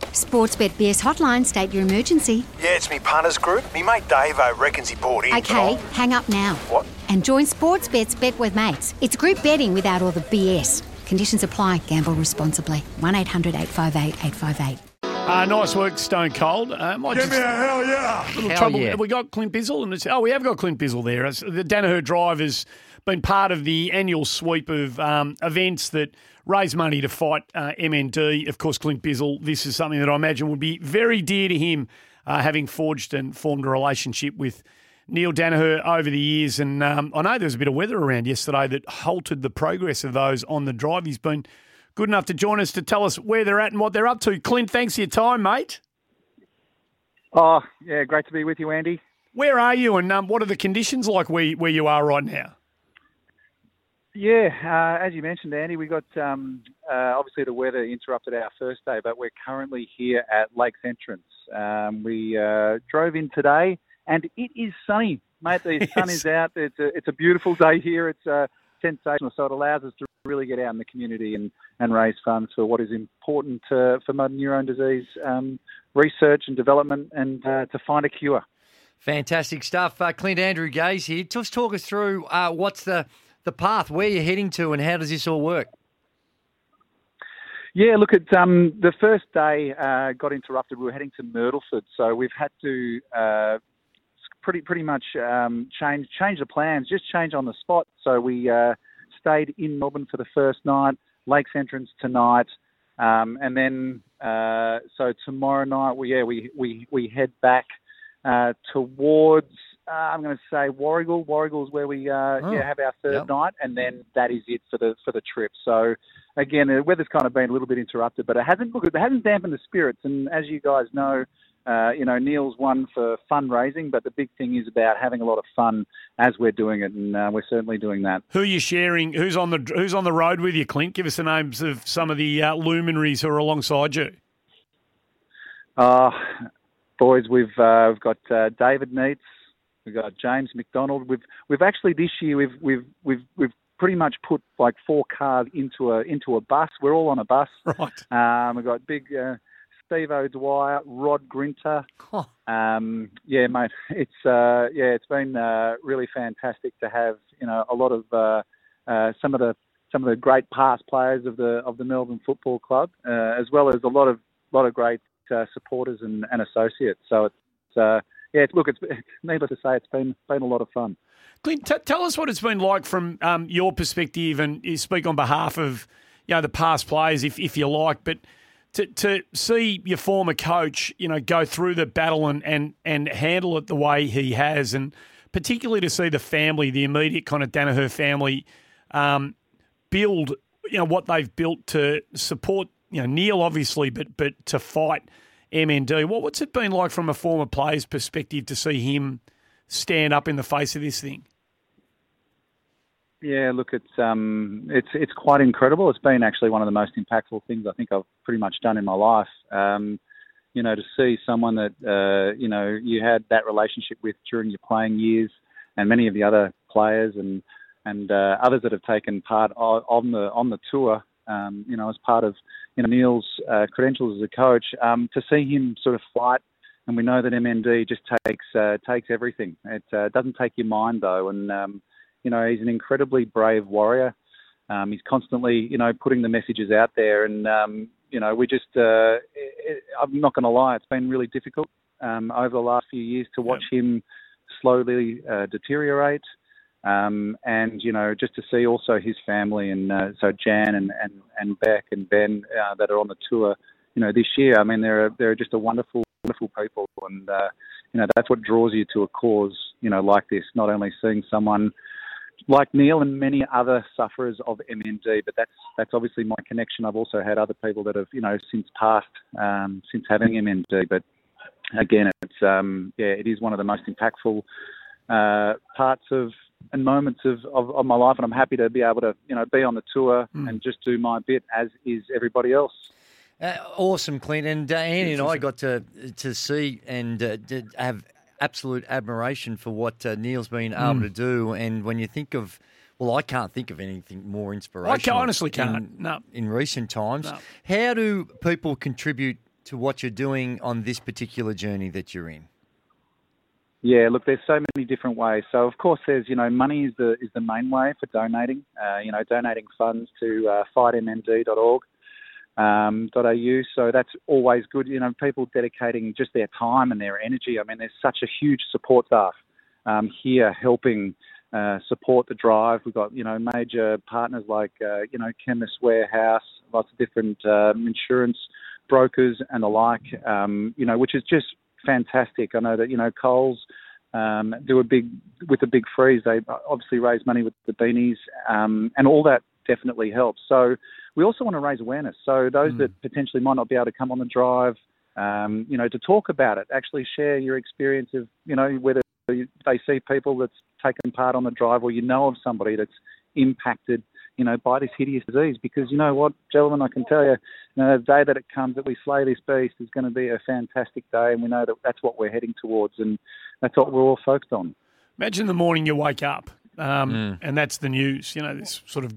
Sportsbet BS hotline, state your emergency. Yeah, it's me punters group. Me mate Dave I reckons he bought in. Okay, hang up now. What? And join Sportsbet's Bet with Mates. It's group betting without all the BS. Conditions apply. Gamble responsibly. 1 800 858 858. Uh, nice work, Stone Cold. Uh, might Give just- me a hell yeah. little Hell trouble. yeah. Have we got Clint Bizzell? And it's, oh, we have got Clint Bizzell there. It's- the Daniher Drive has been part of the annual sweep of um, events that raise money to fight uh, MND. Of course, Clint Bizzell, this is something that I imagine would be very dear to him, uh, having forged and formed a relationship with Neil Daniher over the years. And um, I know there was a bit of weather around yesterday that halted the progress of those on the drive. He's been good enough to join us to tell us where they're at and what they're up to. Clint, thanks for your time, mate. Oh, yeah, great to be with you, Andy. Where are you, and um, what are the conditions like where where you are right now? Yeah, uh, as you mentioned, Andy, we got um, uh, obviously the weather interrupted our first day, but we're currently here at Lakes Entrance. Um, we uh, drove in today, and it is sunny, mate. The sun is out. It's a, it's a beautiful day here. It's uh, sensational, so it allows us to really get out in the community and, and raise funds for what is important uh, for motor neurone disease um, research and development, and uh, to find a cure. Fantastic stuff. Uh, Clint Andrew Gaze here. Just talk us through uh, what's the, the path, where you're heading to, and how does this all work? Yeah, look at um, the first day uh, got interrupted. We were heading to Myrtleford, so we've had to uh, pretty pretty much um, change change the plans, just change on the spot. So we uh, stayed in Melbourne for the first night, Lakes Entrance tonight, um, and then uh, so tomorrow night, we yeah we we we head back uh, towards. Uh, I'm going to say Warragul. Warragul is where we uh, Oh, yeah have our third yep. night, and then that is it for the for the trip. So again, the weather's kind of been a little bit interrupted, but it hasn't look, it hasn't dampened the spirits. And as you guys know, uh, you know Neil's one for fundraising, but the big thing is about having a lot of fun as we're doing it, and uh, we're certainly doing that. Who are you sharing? Who's on the Who's on the road with you, Clint? Give us the names of some of the uh, luminaries who are alongside you. Uh, boys, we've uh, we've got uh, David Neitz, we've got James McDonald. We've we've actually this year we've we've we've we've pretty much put like four cars into a into a bus. We're all on a bus. Right. Um, we've got big uh, Steve O'Dwyer, Rod Grinter. Oh, Um, yeah, mate, it's uh, yeah, it's been uh, really fantastic to have you know a lot of uh, uh, some of the some of the great past players of the of the Melbourne Football Club, uh, as well as a lot of lot of great uh, supporters and, and associates. So it's uh, yeah, look, it's needless to say, it's been been a lot of fun. Clint, t- tell us what it's been like from um, your perspective, and you speak on behalf of you know the past players, if if you like, but. To, to see your former coach, you know, go through the battle and, and, and handle it the way he has, and particularly to see the family, the immediate kind of Daniher family, um, build, you know, what they've built to support, you know, Neil obviously, but but to fight MND. What what's it been like from a former player's perspective to see him stand up in the face of this thing? Yeah, look, it's um, it's it's quite incredible. It's been actually one of the most impactful things I think I've pretty much done in my life. Um, you know, to see someone that uh, you know you had that relationship with during your playing years, and many of the other players and and uh, others that have taken part on the on the tour. Um, you know, as part of you know Neil's uh, credentials as a coach, um, to see him sort of fight, and we know that MND just takes uh, takes everything. It uh, doesn't take your mind though, and um, you know he's an incredibly brave warrior. Um, he's constantly, you know, putting the messages out there, and um, you know, we just, uh, it, I'm not going to lie, it's been really difficult um, over the last few years to watch him slowly uh, deteriorate, um, and you know, just to see also his family and uh, so Jan and, and and Beck and Ben uh, that are on the tour, you know, this year. I mean, they're they're just a wonderful, wonderful people, and uh, you know, that's what draws you to a cause, you know, like this. Not only seeing someone like Neil and many other sufferers of MND, but that's that's obviously my connection. I've also had other people that have you know since passed um, since having MND, but again, it's um, yeah, it is one of the most impactful uh, parts of and moments of, of, of, my life, and I'm happy to be able to you know be on the tour mm. and just do my bit as is everybody else. Uh, awesome, Clint. And uh, Annie and I got to to see and uh, have absolute admiration for what uh, Neil's been able mm. to do. And when you think of, well, I can't think of anything more inspirational. I honestly can't. In, no. in recent times. No. How do people contribute to what you're doing on this particular journey that you're in? Yeah, look, there's so many different ways. So of course, there's you know money is the is the main way for donating. Uh, you know, donating funds to uh, fightmnd.org um, .au. So that's always good. You know, people dedicating just their time and their energy. I mean, there's such a huge support staff um, here helping uh, support the drive. We've got you know major partners like uh, you know Chemist Warehouse, lots of different um, insurance brokers and the like. Um, you know, which is just fantastic. I know that you know Coles. Um, do a big with a big freeze. They obviously raise money with the beanies, um, and all that definitely helps. So we also want to raise awareness. So those mm. that potentially might not be able to come on the drive, um, you know, to talk about it, actually share your experience of, you know, whether they see people that's taken part on the drive or you know of somebody that's impacted, you know, by this hideous disease. Because you know what, gentlemen, I can tell you, you know, the day that it comes that we slay this beast is going to be a fantastic day, and we know that that's what we're heading towards, and that's what we're all focused on. Imagine the morning you wake up, um, mm. and that's the news. You know, this sort of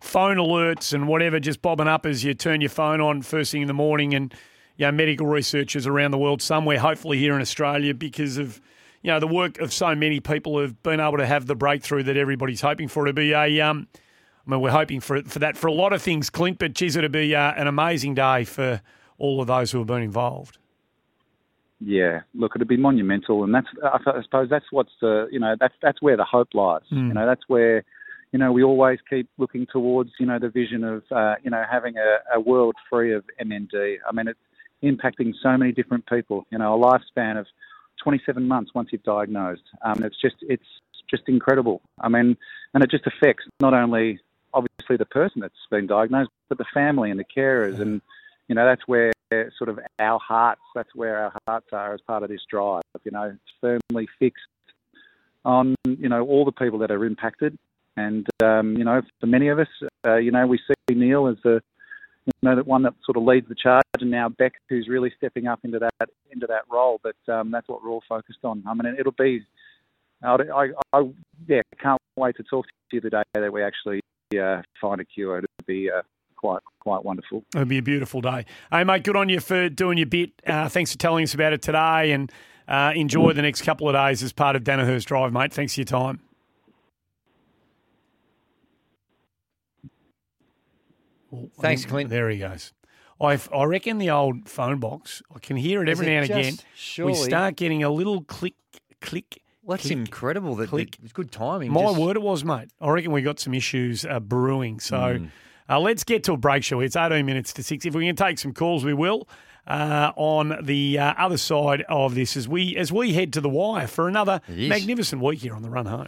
phone alerts and whatever just bobbing up as you turn your phone on first thing in the morning and you know, medical researchers around the world, somewhere hopefully here in Australia because of you know the work of so many people who've been able to have the breakthrough that everybody's hoping for. to be a um, I mean, we're hoping for for that for a lot of things, Clint. But geez, it'll be uh, an amazing day for all of those who have been involved. Yeah, look, it'll be monumental, and that's I suppose that's what's the you know that's that's where the hope lies. Mm. You know, that's where you know, we always keep looking towards, you know, the vision of, uh, you know, having a, a world free of MND. I mean, it's impacting so many different people. You know, a lifespan of 27 months once you've diagnosed. Um, it's just, it's just incredible. I mean, and it just affects not only obviously the person that's been diagnosed, but the family and the carers, and you know, that's where sort of our hearts, that's where our hearts are as part of this drive. You know, firmly fixed on, you know, all the people that are impacted and um, you know, for many of us, uh, you know, we see Neil as the you know, the one that sort of leads the charge, and now Beck, who's really stepping up into that into that role. But um, that's what we're all focused on. I mean, it'll be. I, I, I yeah, can't wait to talk to you the day that we actually uh, find a cure. It'll be uh, quite quite wonderful. It'll be a beautiful day. Hey, mate, good on you for doing your bit. Uh, thanks for telling us about it today, and uh, enjoy the next couple of days as part of Daniher's Drive, mate. Thanks for your time. Well, Thanks, Clint. There he goes. I, I reckon the old phone box, I can hear it every it now and again. Surely, we start getting a little click, click. Well, that's click, incredible. That click. It's good timing. My just... word, it was, mate. I reckon we got some issues uh, brewing. So mm. uh, let's get to a break, shall we? It's 18 minutes to 6. If we can take some calls, we will. Uh, on the uh, other side of this, as we as we head to the wire for another magnificent week here on the run home.